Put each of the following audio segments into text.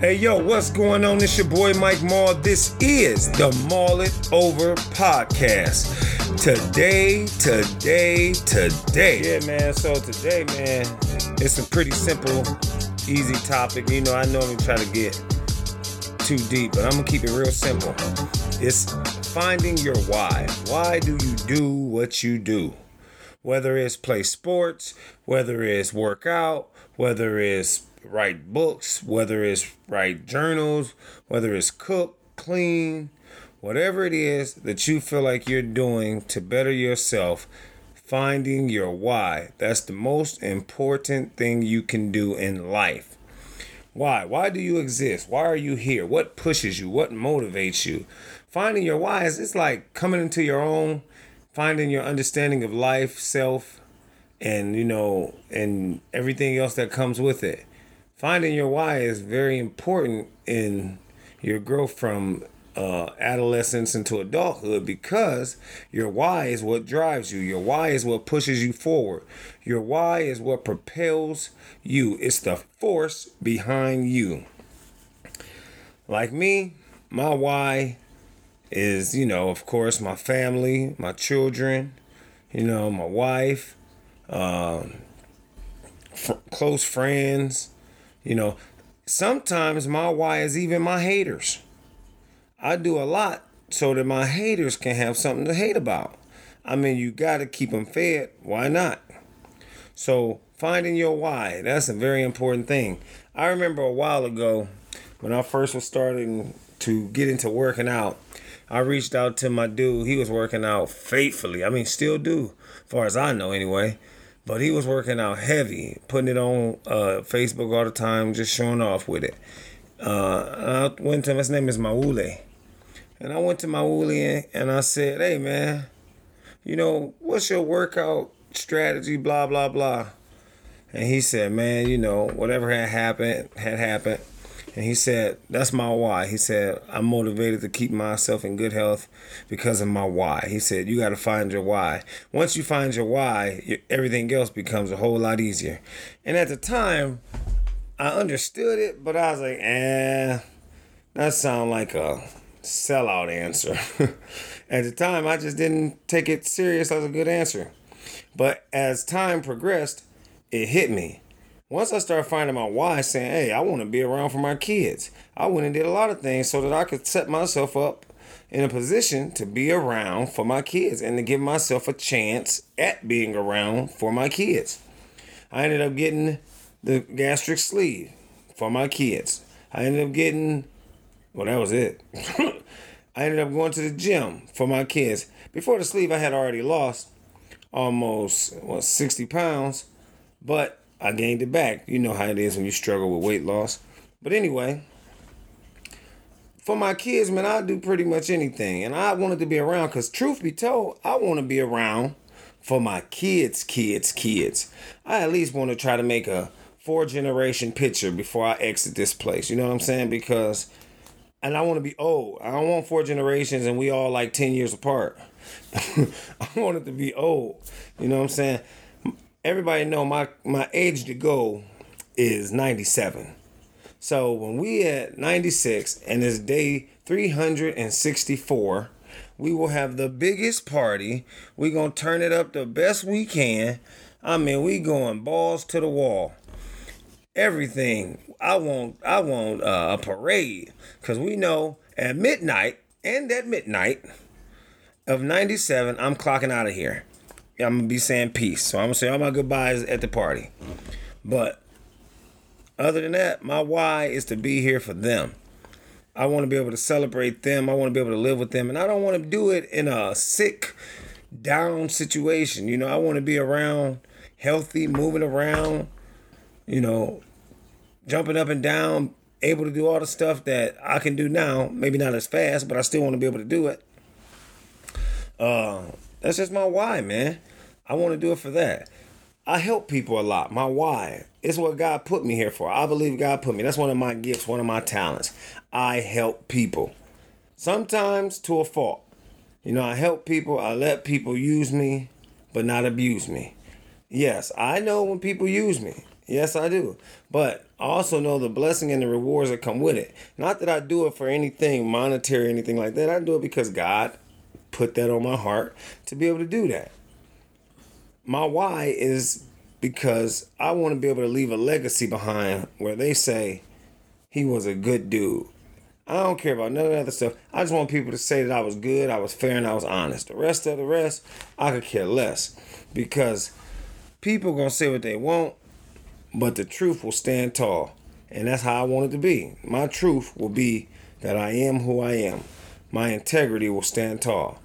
Hey yo, what's going on? It's your boy Mike Maul. This is the Maul It Over podcast. Today, today, today. Yeah, man. So today, man, it's a pretty simple, easy topic. You know, I normally try to get too deep, but I'm gonna keep it real simple. It's finding your why. Why do you do what you do? Whether it's play sports, whether it's work out, whether it's write books, whether it's write journals, whether it's cook, clean, whatever it is that you feel like you're doing to better yourself, finding your why. That's the most important thing you can do in life. Why? Why do you exist? Why are you here? What pushes you? What motivates you? Finding your why is it's like coming into your own, finding your understanding of life, self, and you know, and everything else that comes with it finding your why is very important in your growth from uh, adolescence into adulthood because your why is what drives you. Your why is what pushes you forward. Your why is what propels you. It's the force behind you. Like me, my why is, you know, of course, my family, my children, you know, my wife, um, f- close friends, you know, sometimes my why is even my haters. I do a lot so that my haters can have something to hate about. I mean, you got to keep them fed. Why not? So, finding your why, that's a very important thing. I remember a while ago when I first was starting to get into working out, I reached out to my dude. He was working out faithfully. I mean, still do, as far as I know, anyway. But he was working out heavy, putting it on uh, Facebook all the time, just showing off with it. Uh, I went to him, his name is Maule. And I went to Maule and I said, hey man, you know, what's your workout strategy, blah, blah, blah. And he said, man, you know, whatever had happened, had happened. And he said, That's my why. He said, I'm motivated to keep myself in good health because of my why. He said, You got to find your why. Once you find your why, everything else becomes a whole lot easier. And at the time, I understood it, but I was like, Eh, that sounds like a sellout answer. at the time, I just didn't take it serious as a good answer. But as time progressed, it hit me once I started finding my why, saying, hey, I want to be around for my kids, I went and did a lot of things so that I could set myself up in a position to be around for my kids and to give myself a chance at being around for my kids. I ended up getting the gastric sleeve for my kids. I ended up getting, well, that was it. I ended up going to the gym for my kids. Before the sleeve, I had already lost almost what 60 pounds, but I gained it back. You know how it is when you struggle with weight loss. But anyway, for my kids, man, I'll do pretty much anything. And I wanted to be around because, truth be told, I want to be around for my kids, kids, kids. I at least want to try to make a four generation picture before I exit this place. You know what I'm saying? Because, and I want to be old. I don't want four generations and we all like 10 years apart. I want it to be old. You know what I'm saying? Everybody know my my age to go is 97. So when we at 96 and it's day 364, we will have the biggest party. We gonna turn it up the best we can. I mean, we going balls to the wall. Everything. I want I want uh, a parade because we know at midnight and at midnight of 97, I'm clocking out of here. I'm gonna be saying peace. So I'm gonna say all my goodbyes at the party. But other than that, my why is to be here for them. I want to be able to celebrate them. I want to be able to live with them. And I don't want to do it in a sick, down situation. You know, I want to be around healthy, moving around, you know, jumping up and down, able to do all the stuff that I can do now. Maybe not as fast, but I still want to be able to do it. Uh, that's just my why, man. I want to do it for that. I help people a lot. My why. It's what God put me here for. I believe God put me. That's one of my gifts, one of my talents. I help people. Sometimes to a fault. You know, I help people, I let people use me, but not abuse me. Yes, I know when people use me. Yes, I do. But I also know the blessing and the rewards that come with it. Not that I do it for anything monetary, anything like that. I do it because God put that on my heart to be able to do that. My why is because I want to be able to leave a legacy behind where they say he was a good dude. I don't care about none of that other stuff. I just want people to say that I was good, I was fair, and I was honest. The rest of the rest, I could care less. Because people gonna say what they want, but the truth will stand tall. And that's how I want it to be. My truth will be that I am who I am. My integrity will stand tall.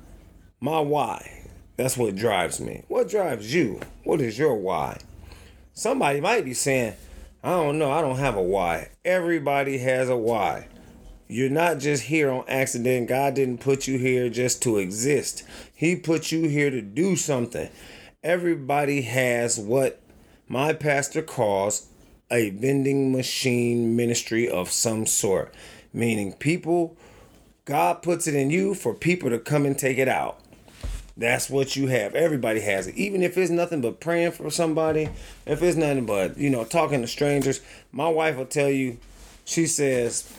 My why, that's what drives me. What drives you? What is your why? Somebody might be saying, I don't know, I don't have a why. Everybody has a why. You're not just here on accident. God didn't put you here just to exist. He put you here to do something. Everybody has what my pastor calls a vending machine ministry of some sort, meaning people, God puts it in you for people to come and take it out. That's what you have. Everybody has it. Even if it's nothing but praying for somebody, if it's nothing but, you know, talking to strangers. My wife will tell you, she says,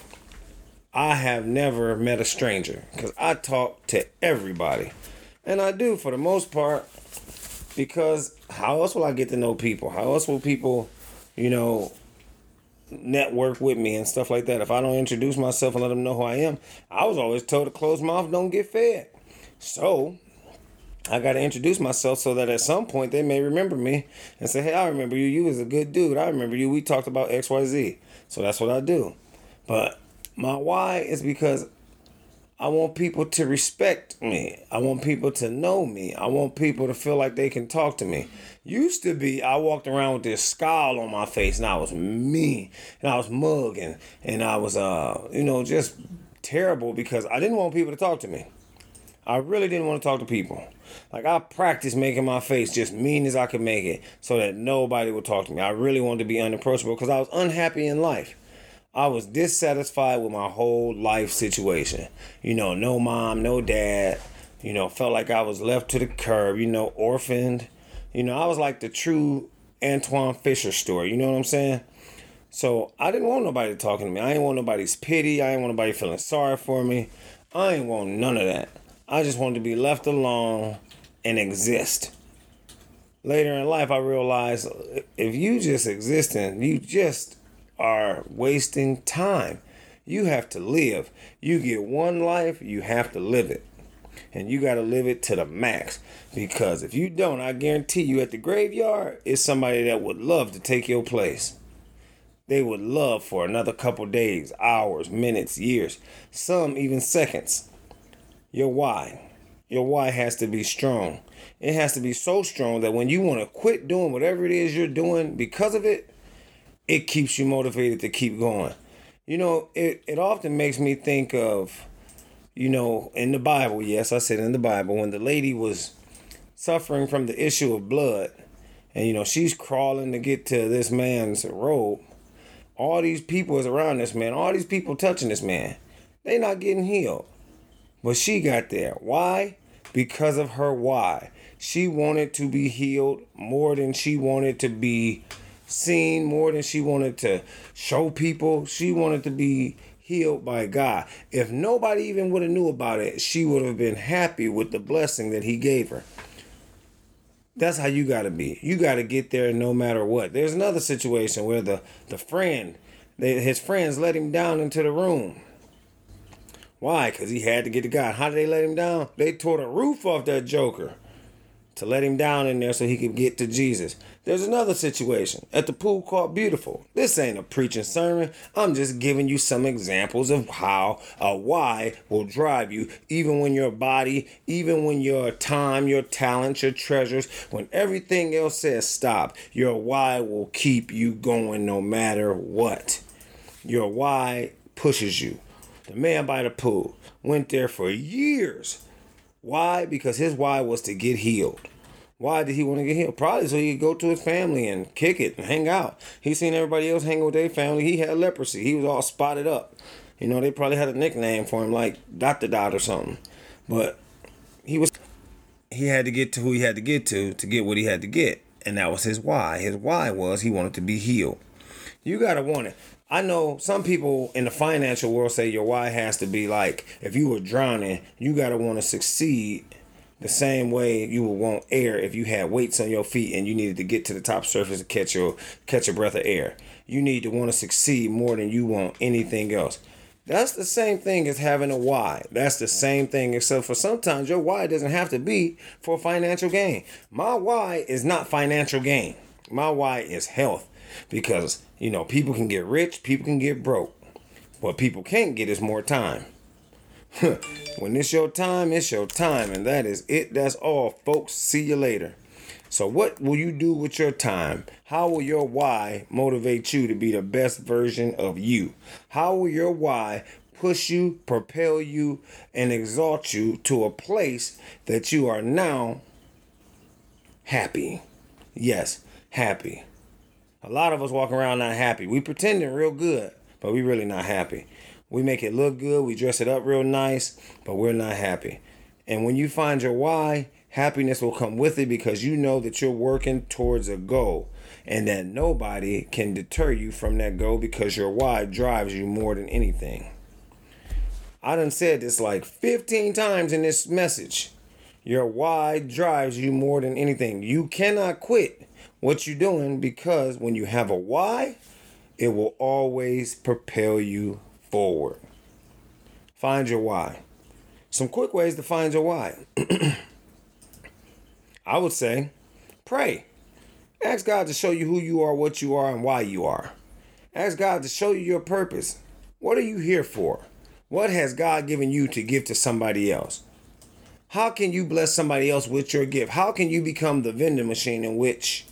I have never met a stranger because I talk to everybody. And I do for the most part because how else will I get to know people? How else will people, you know, network with me and stuff like that? If I don't introduce myself and let them know who I am, I was always told a closed mouth don't get fed. So I got to introduce myself so that at some point they may remember me and say, hey, I remember you. You was a good dude. I remember you. We talked about XYZ. So that's what I do. But my why is because I want people to respect me. I want people to know me. I want people to feel like they can talk to me. Used to be, I walked around with this scowl on my face and I was mean and I was mugging and I was, uh, you know, just terrible because I didn't want people to talk to me. I really didn't want to talk to people. Like I practiced making my face just mean as I could make it so that nobody would talk to me. I really wanted to be unapproachable because I was unhappy in life. I was dissatisfied with my whole life situation. You know, no mom, no dad. You know, felt like I was left to the curb, you know, orphaned. You know, I was like the true Antwone Fisher story. You know what I'm saying? So I didn't want nobody talking to me. I didn't want nobody's pity. I didn't want nobody feeling sorry for me. I ain't want none of that. I just wanted to be left alone and exist. Later in life, I realized if you just existing, you just are wasting time. You have to live. You get one life, you have to live it. And you got to live it to the max. Because if you don't, I guarantee you at the graveyard is somebody that would love to take your place. They would love for another couple days, hours, minutes, years, some even seconds. Your why. Your why has to be strong. It has to be so strong that when you want to quit doing whatever it is you're doing because of it, it keeps you motivated to keep going. You know, it, it often makes me think of, you know, in the Bible, yes, I said in the Bible, when the lady was suffering from the issue of blood, and, you know, she's crawling to get to this man's robe. All these people is around this man, all these people touching this man. They not getting healed. But she got there. Why? Because of her why. She wanted to be healed more than she wanted to be seen more than she wanted to show people. She wanted to be healed by God. If nobody even would have knew about it, she would have been happy with the blessing that he gave her. That's how you got to be. You got to get there no matter what. There's another situation where the the friend, they, his friends let him down into the room. Why? Because he had to get to God. How did they let him down? They tore the roof off that joker to let him down in there so he could get to Jesus. There's another situation at the pool called Beautiful. This ain't a preaching sermon. I'm just giving you some examples of how a why will drive you, even when your body, even when your time, your talents, your treasures, when everything else says stop, your why will keep you going no matter what. Your why pushes you. The man by the pool went there for years why? Because his why was to get healed. Why did he want to get healed? Probably so he could go to his family and kick it and hang out. He seen everybody else hanging with their family. He had leprosy. He was all spotted up. You know, they probably had a nickname for him like Dr. Dot or something. But he was he had to get to who he had to get to to get what he had to get. And that was his why. His why was he wanted to be healed. You gotta want it. I know some people in the financial world say your why has to be like if you were drowning, you gotta want to succeed the same way you would want air if you had weights on your feet and you needed to get to the top surface to catch your catch a breath of air. You need to want to succeed more than you want anything else. That's the same thing as having a why. That's the same thing, except for sometimes your why doesn't have to be for financial gain. My why is not financial gain. My why is health. Because, you know, people can get rich, people can get broke. What people can't get is more time. when it's your time, it's your time. And that is it. That's all, folks. See you later. So, what will you do with your time? How will your why motivate you to be the best version of you? How will your why push you, propel you, and exalt you to a place that you are now happy? Yes, happy. A lot of us walk around not happy. We pretending real good, but we really not happy. We make it look good, we dress it up real nice, but we're not happy. And when you find your why, happiness will come with it because you know that you're working towards a goal and that nobody can deter you from that goal because your why drives you more than anything. I done said this like 15 times in this message. Your why drives you more than anything. You cannot quit what you're doing because when you have a why, it will always propel you forward. Find your why. Some quick ways to find your why. I would say pray. Ask God to show you who you are, what you are, and why you are. Ask God to show you your purpose. What are you here for? What has God given you to give to somebody else? How can you bless somebody else with your gift? How can you become the vending machine in which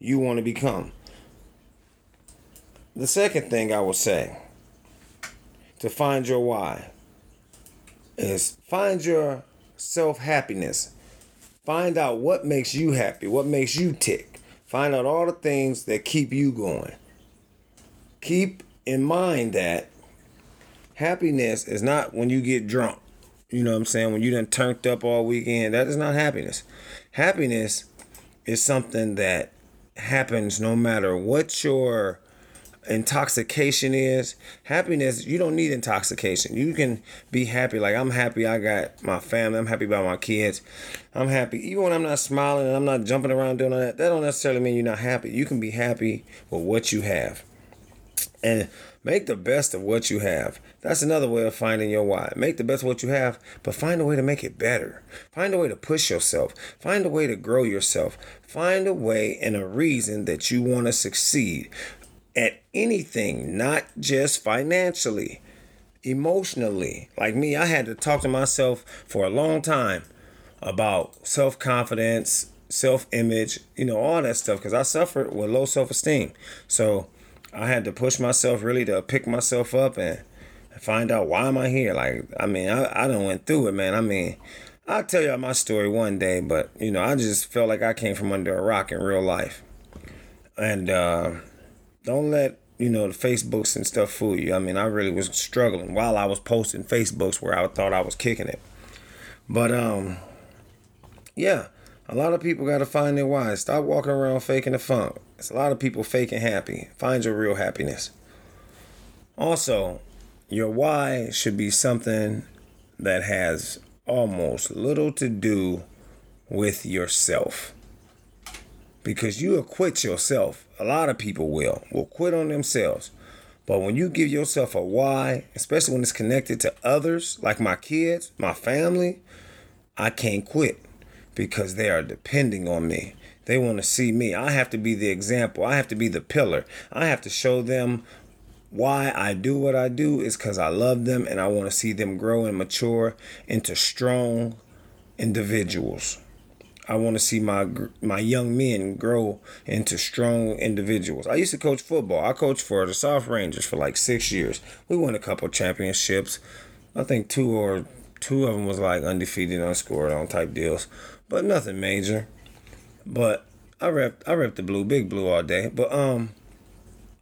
you want to become? The second thing I will say to find your why is find your self happiness. Find out what makes you happy, what makes you tick. Find out all the things that keep you going. Keep in mind that happiness is not when you get drunk. You know what I'm saying? When you done turned up all weekend, that is not happiness. Happiness is something that happens no matter what your intoxication is. Happiness, you don't need intoxication. You can be happy. Like I'm happy I got my family. I'm happy about my kids. I'm happy. Even when I'm not smiling and I'm not jumping around doing all that, that don't necessarily mean you're not happy. You can be happy with what you have. And make the best of what you have. That's another way of finding your why. Make the best of what you have, but find a way to make it better. Find a way to push yourself. Find a way to grow yourself. Find a way and a reason that you want to succeed at anything, not just financially, emotionally. Like me, I had to talk to myself for a long time about self confidence, self image, you know, all that stuff, because I suffered with low self esteem. So I had to push myself really to pick myself up and find out why am I here. Like, I mean, I, I done went through it, man. I mean, I'll tell y'all my story one day, but you know, I just felt like I came from under a rock in real life. And uh don't let you know the Facebooks and stuff fool you. I mean, I really was struggling while I was posting Facebooks where I thought I was kicking it. But um, yeah, a lot of people got to find their why. Stop walking around faking the funk. It's a lot of people faking happy. Find your real happiness. Also, your why should be something that has almost little to do with yourself because you acquit yourself. A lot of people will will quit on themselves. But when you give yourself a why, especially when it's connected to others, like my kids, my family, I can't quit because they are depending on me. They want to see me. I have to be the example. I have to be the pillar. I have to show them why I do what I do is because I love them and I want to see them grow and mature into strong individuals. I want to see my my young men grow into strong individuals. I used to coach football. I coached for the South Rangers for like six years. We won a couple championships. I think two or two of them was like undefeated, unscored on type deals, but nothing major. But I rep I rep the blue, big blue all day. But um,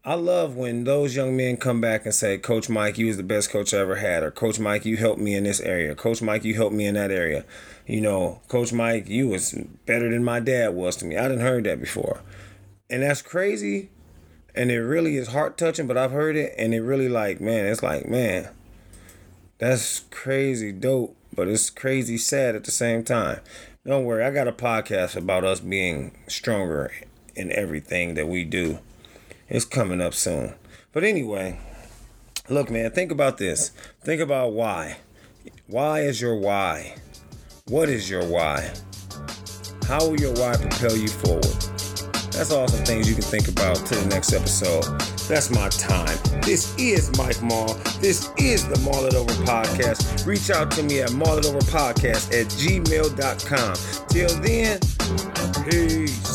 I love when those young men come back and say, Coach Mike, you was the best coach I ever had, or Coach Mike, you helped me in this area, Coach Mike, you helped me in that area. You know, Coach Mike, you was better than my dad was to me. I didn't heard that before. And that's crazy. And it really is heart touching, but I've heard it and it really like, man, it's like, man, that's crazy dope, but it's crazy sad at the same time. Don't worry, I got a podcast about us being stronger in everything that we do. It's coming up soon. But anyway, look, man, think about this. Think about why. Why is your why? What is your why? How will your why propel you forward? That's all some things you can think about to the next episode. That's my time. This is Mike Mall. This is the Mall It Over Podcast. Reach out to me at Mall It Over Podcast at gmail.com. Till then, peace.